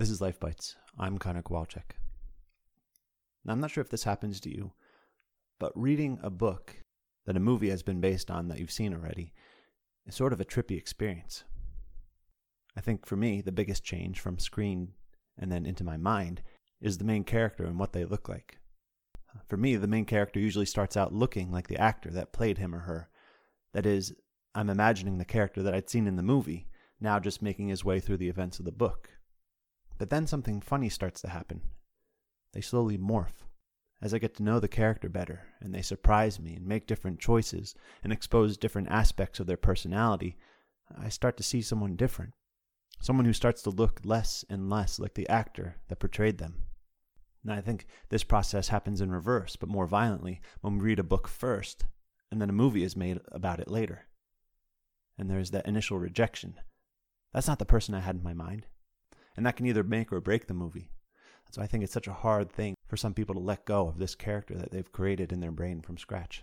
This is Life Bites. I'm Connor Kowalczyk. Now, I'm not sure if this happens to you, but reading a book that a movie has been based on that you've seen already is sort of a trippy experience. I think for me, the biggest change from screen and then into my mind is the main character and what they look like. For me, the main character usually starts out looking like the actor that played him or her. That is, I'm imagining the character that I'd seen in the movie, now just making his way through the events of the book. But then something funny starts to happen. They slowly morph. As I get to know the character better, and they surprise me and make different choices and expose different aspects of their personality, I start to see someone different. Someone who starts to look less and less like the actor that portrayed them. And I think this process happens in reverse, but more violently, when we read a book first, and then a movie is made about it later. And there's that initial rejection. That's not the person I had in my mind and that can either make or break the movie. So I think it's such a hard thing for some people to let go of this character that they've created in their brain from scratch.